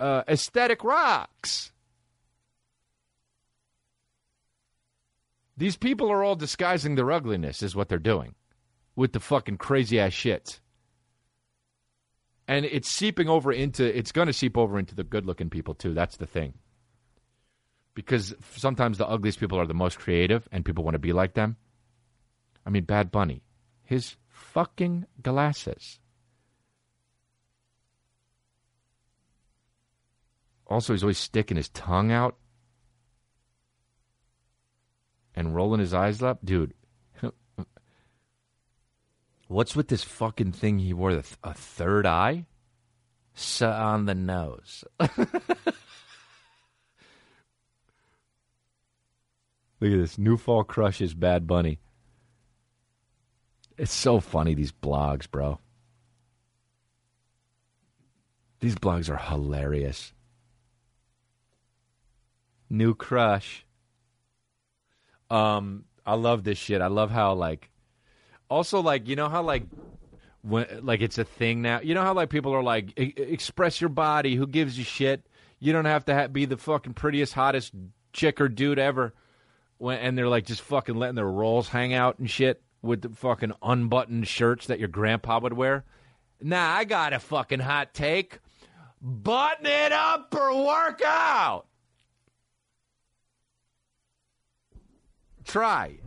uh, aesthetic rocks. These people are all disguising their ugliness, is what they're doing with the fucking crazy ass shits. And it's seeping over into, it's going to seep over into the good looking people too. That's the thing. Because sometimes the ugliest people are the most creative and people want to be like them. I mean, Bad Bunny, his fucking glasses. Also, he's always sticking his tongue out and rolling his eyes up. Dude, what's with this fucking thing he wore? A third eye? So on the nose. Look at this. New Fall crushes Bad Bunny. It's so funny, these blogs, bro. These blogs are hilarious. New crush. Um, I love this shit. I love how like also like you know how like when like it's a thing now. You know how like people are like "E- express your body. Who gives you shit? You don't have to ha- be the fucking prettiest, hottest chick or dude ever. When and they're like just fucking letting their rolls hang out and shit with the fucking unbuttoned shirts that your grandpa would wear. Nah, I got a fucking hot take. Button it up or work out. Try.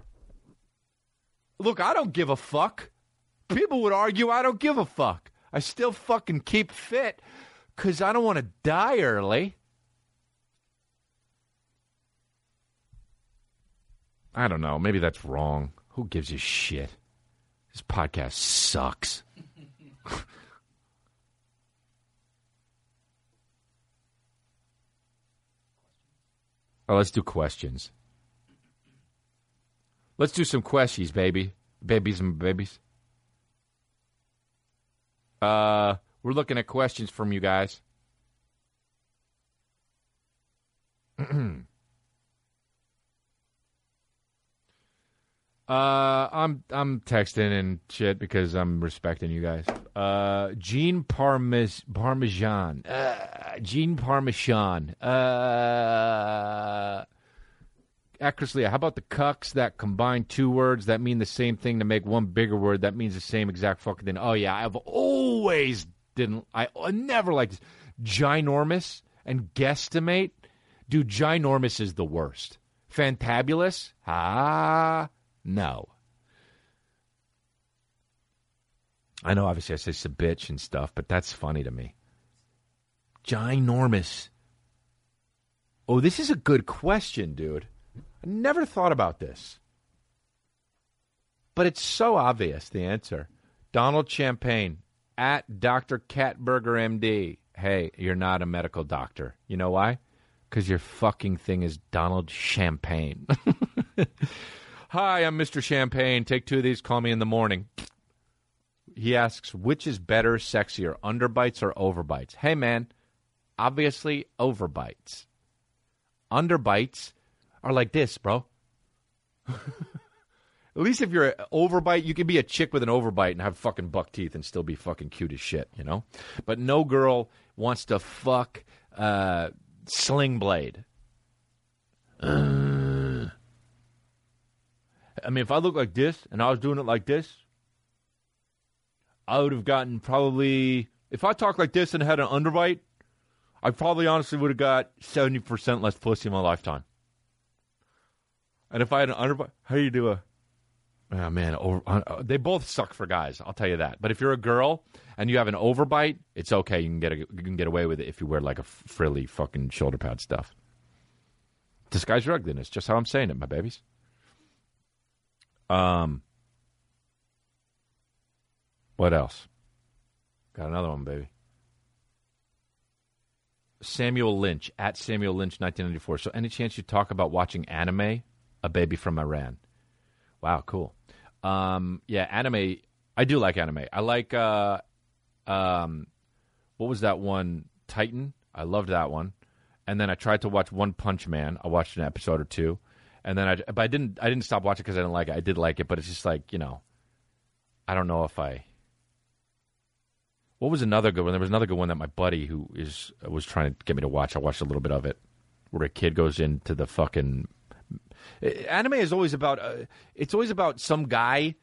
Look, I don't give a fuck. People would argue I don't give a fuck. I still fucking keep fit because I don't want to die early. I don't know. Maybe that's wrong. Who gives a shit? This podcast sucks. oh, let's do questions. Let's do some questions, baby. Babies and babies. Uh, we're looking at questions from you guys. Uh, I'm I'm texting and shit because I'm respecting you guys. Uh, Gene Parmes Parmesan. Uh, Gene Parmesan. Uh, Acrosley, how about the cucks that combine two words that mean the same thing to make one bigger word that means the same exact fucking thing? Oh yeah, I've always didn't. I, I never liked this. ginormous and guesstimate. Dude, ginormous is the worst. Fantabulous? Ah, no. I know, obviously, I say bitch and stuff, but that's funny to me. Ginormous. Oh, this is a good question, dude. I never thought about this. But it's so obvious, the answer. Donald Champagne at Dr. Catburger MD. Hey, you're not a medical doctor. You know why? Because your fucking thing is Donald Champagne. Hi, I'm Mr. Champagne. Take two of these. Call me in the morning. He asks, which is better, sexier, underbites or overbites? Hey, man, obviously overbites. Underbites are like this, bro. At least if you're an overbite, you can be a chick with an overbite and have fucking buck teeth and still be fucking cute as shit, you know? But no girl wants to fuck uh, Sling Blade. Uh. I mean, if I look like this and I was doing it like this, I would have gotten probably. If I talked like this and had an underbite, I probably honestly would have got 70% less pussy in my lifetime. And if I had an underbite, how do you do a. Oh, man, over, uh, they both suck for guys. I'll tell you that. But if you're a girl and you have an overbite, it's okay. You can get a, you can get away with it if you wear like a frilly fucking shoulder pad stuff. Disguise your ugliness. Just how I'm saying it, my babies. Um, what else? Got another one, baby. Samuel Lynch at Samuel Lynch 1994. So, any chance you talk about watching anime? A baby from Iran. Wow, cool. Um, yeah, anime. I do like anime. I like. Uh, um, what was that one? Titan. I loved that one. And then I tried to watch One Punch Man. I watched an episode or two, and then I. But I didn't. I didn't stop watching because I didn't like it. I did like it, but it's just like you know. I don't know if I. What was another good one? There was another good one that my buddy who is was trying to get me to watch. I watched a little bit of it, where a kid goes into the fucking. Anime is always about. Uh, it's always about some guy,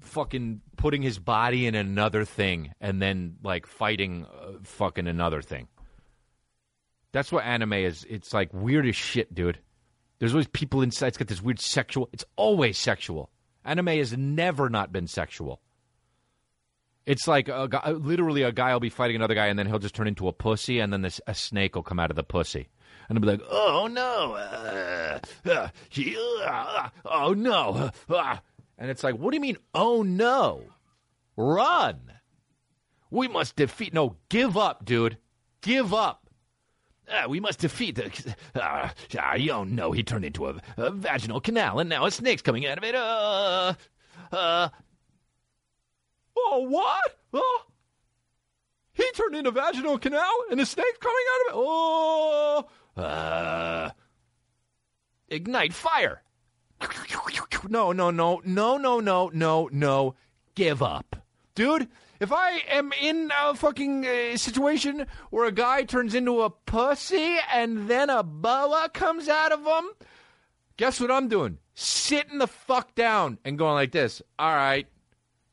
fucking putting his body in another thing and then like fighting uh, fucking another thing. That's what anime is. It's like weird as shit, dude. There's always people inside. It's got this weird sexual. It's always sexual. Anime has never not been sexual. It's like a guy, literally a guy will be fighting another guy, and then he'll just turn into a pussy, and then this, a snake will come out of the pussy, and he'll be like, "Oh no, uh, uh, uh, oh no," uh, and it's like, "What do you mean? Oh no, run! We must defeat. No, give up, dude. Give up." Uh, we must defeat the. Uh, uh, oh no, he turned into a, a, vaginal canal, and now a snake's coming out of it. Uh, uh. Oh, what? Oh. He turned into a vaginal canal, and a snake's coming out of it. Oh. Uh. Ignite fire. No, no, no, no, no, no, no, no. Give up. Dude, if I am in a fucking uh, situation where a guy turns into a pussy and then a boa comes out of him, guess what I'm doing? Sitting the fuck down and going like this. All right,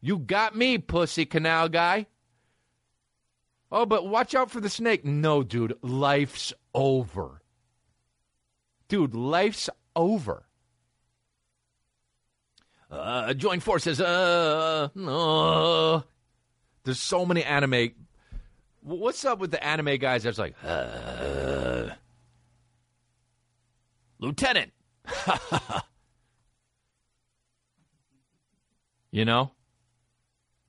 you got me, pussy canal guy. Oh, but watch out for the snake. No, dude, life's over. Dude, life's over. Uh, join forces. Uh, no. There's so many anime. What's up with the anime guys that's like, uh, Lieutenant? you know?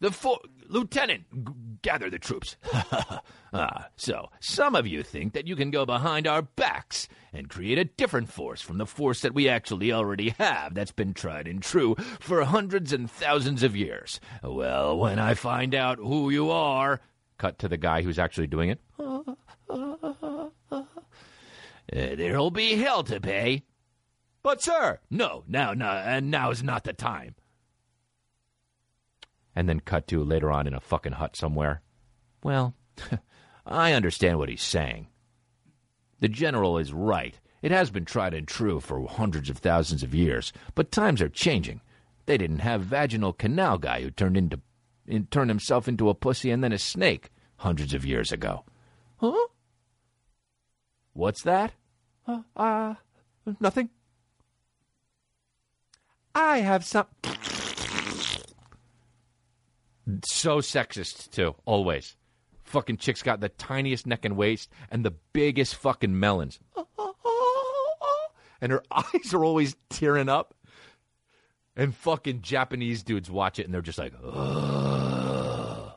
The fo- Lieutenant, g- gather the troops. ah, so, some of you think that you can go behind our backs and create a different force from the force that we actually already have that's been tried and true for hundreds and thousands of years. Well, when I find out who you are, cut to the guy who's actually doing it. Uh, there'll be hell to pay. But, sir, no, now, no, and now is not the time and then cut to later on in a fucking hut somewhere. Well, I understand what he's saying. The general is right. It has been tried and true for hundreds of thousands of years, but times are changing. They didn't have vaginal canal guy who turned into in, turned himself into a pussy and then a snake hundreds of years ago. Huh? What's that? Uh, uh nothing. I have some so sexist too, always. Fucking chick's got the tiniest neck and waist and the biggest fucking melons. And her eyes are always tearing up. And fucking Japanese dudes watch it and they're just like, Ugh.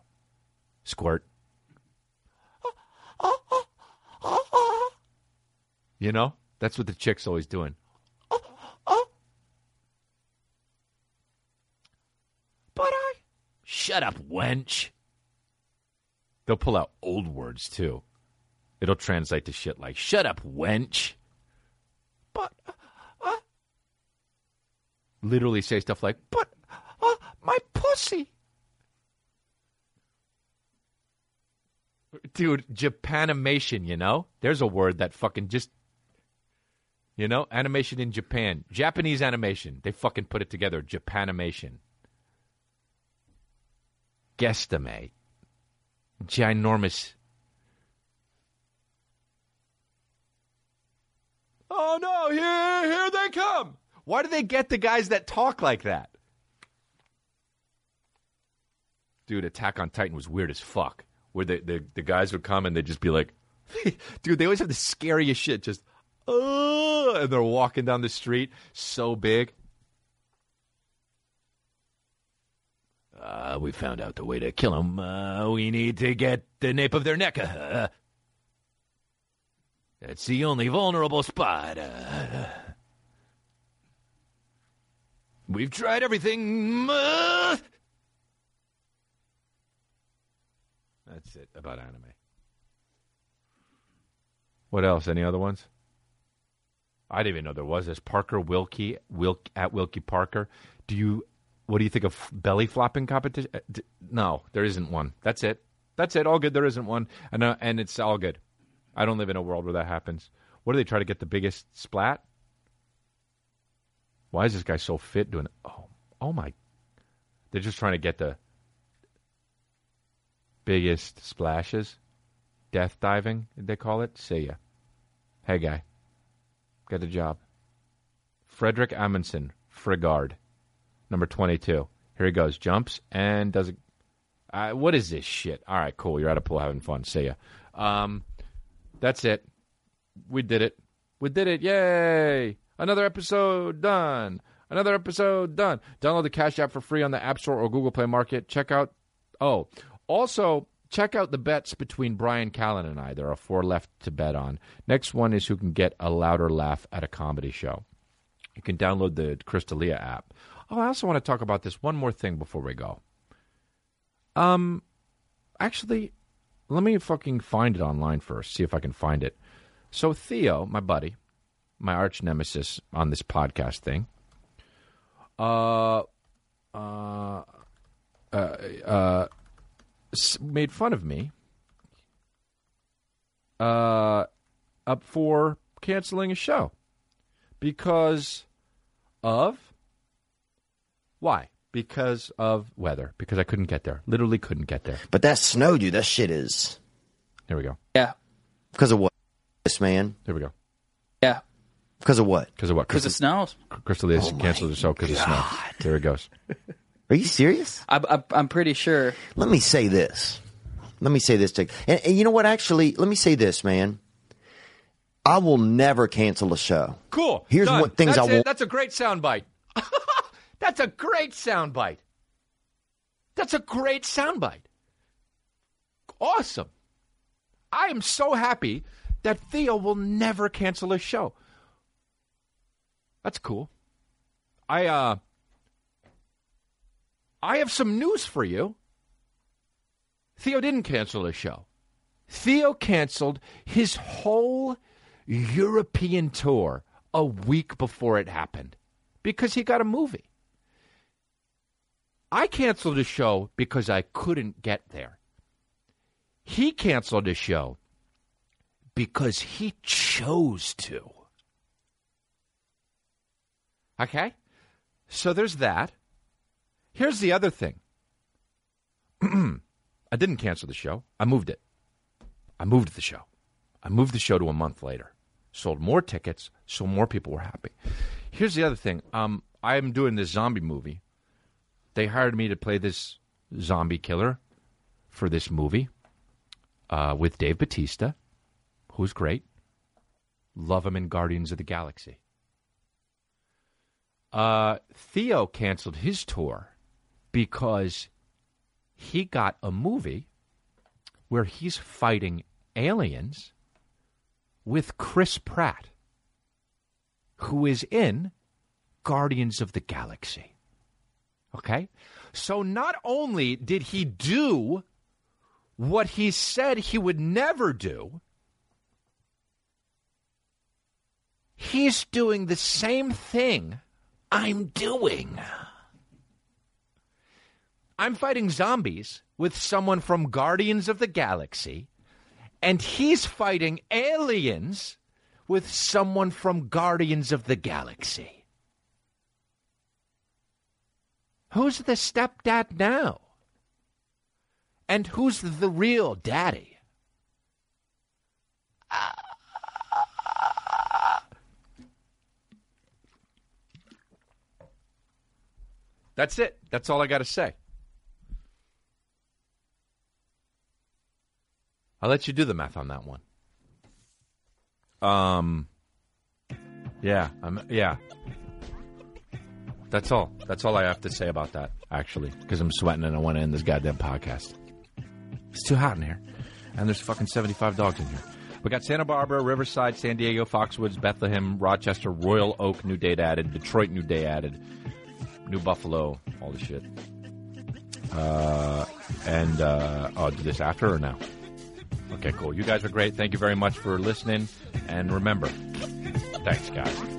squirt. You know? That's what the chick's always doing. But I Shut up, wench. They'll pull out old words too. It'll translate to shit like "shut up, wench." But uh, uh, literally say stuff like "but uh, my pussy." Dude, Japanimation, you know? There's a word that fucking just you know, animation in Japan. Japanese animation. They fucking put it together. Japanimation guesstimate. Ginormous. Oh no, here, here they come. Why do they get the guys that talk like that? Dude, Attack on Titan was weird as fuck. Where the, the, the guys would come and they'd just be like, dude, they always have the scariest shit. Just, oh, and they're walking down the street so big. Uh, we found out the way to kill them. Uh, we need to get the nape of their neck. Uh, It's the only vulnerable spot. Uh, we've tried everything. Uh. That's it about anime. What else? Any other ones? I didn't even know there was this Parker Wilkie Wilk at Wilkie Parker. Do you? What do you think of belly flopping competition? Uh, No, there isn't one. That's it. That's it. All good. There isn't one, and uh, and it's all good. I don't live in a world where that happens. What do they try to get the biggest splat? Why is this guy so fit doing? Oh, oh my! They're just trying to get the biggest splashes. Death diving, they call it. See ya. Hey guy, get a job. Frederick Amundsen, Frigard, number twenty-two. Here he goes. Jumps and does it. Uh, what is this shit? All right, cool. You're at a pool having fun. See ya. Um, that's it. We did it. We did it. Yay! Another episode done. Another episode done. Download the Cash App for free on the App Store or Google Play Market. Check out. Oh, also check out the bets between Brian Callen and I. There are four left to bet on. Next one is who can get a louder laugh at a comedy show. You can download the Chris D'Elia app. Oh, I also want to talk about this one more thing before we go. Um, actually, let me fucking find it online first. See if I can find it. So Theo, my buddy, my arch nemesis on this podcast thing, uh, uh, uh, uh, made fun of me, uh, up for canceling a show because of why? Because of weather. Because I couldn't get there. Literally couldn't get there. But that snow, dude, That shit is. There we go. Yeah. Because of what? This man. There we go. Yeah. Because of what? Because of what? Because it snows. Crystal oh is canceled the show because of snow. There it goes. Are you serious? I, I, I'm pretty sure. Let me say this. Let me say this to and, and you know what? Actually, let me say this, man. I will never cancel a show. Cool. Here's Done. what things That's I it. won't. That's a great soundbite. That's a great soundbite. That's a great soundbite. Awesome. I am so happy that Theo will never cancel a show. That's cool. I uh I have some news for you. Theo didn't cancel his show. Theo canceled his whole European tour a week before it happened because he got a movie. I canceled a show because I couldn't get there. He canceled a show because he chose to. Okay? So there's that. Here's the other thing I didn't cancel the show, I moved it. I moved the show. I moved the show to a month later. Sold more tickets, so more people were happy. Here's the other thing. Um, I'm doing this zombie movie. They hired me to play this zombie killer for this movie uh, with Dave Batista, who's great. Love him in Guardians of the Galaxy. Uh, Theo canceled his tour because he got a movie where he's fighting aliens with Chris Pratt, who is in Guardians of the Galaxy. Okay? So not only did he do what he said he would never do, he's doing the same thing I'm doing. I'm fighting zombies with someone from Guardians of the Galaxy, and he's fighting aliens with someone from Guardians of the Galaxy. Who's the stepdad now? And who's the real daddy? That's it. That's all I got to say. I'll let you do the math on that one. Um, yeah, I'm, yeah. That's all. That's all I have to say about that, actually, because I'm sweating and I want to end this goddamn podcast. It's too hot in here, and there's fucking 75 dogs in here. We got Santa Barbara, Riverside, San Diego, Foxwoods, Bethlehem, Rochester, Royal Oak, new date added, Detroit, new day added, New Buffalo, all the shit. Uh, and uh, oh, do this after or now? Okay, cool. You guys are great. Thank you very much for listening. And remember, thanks, guys.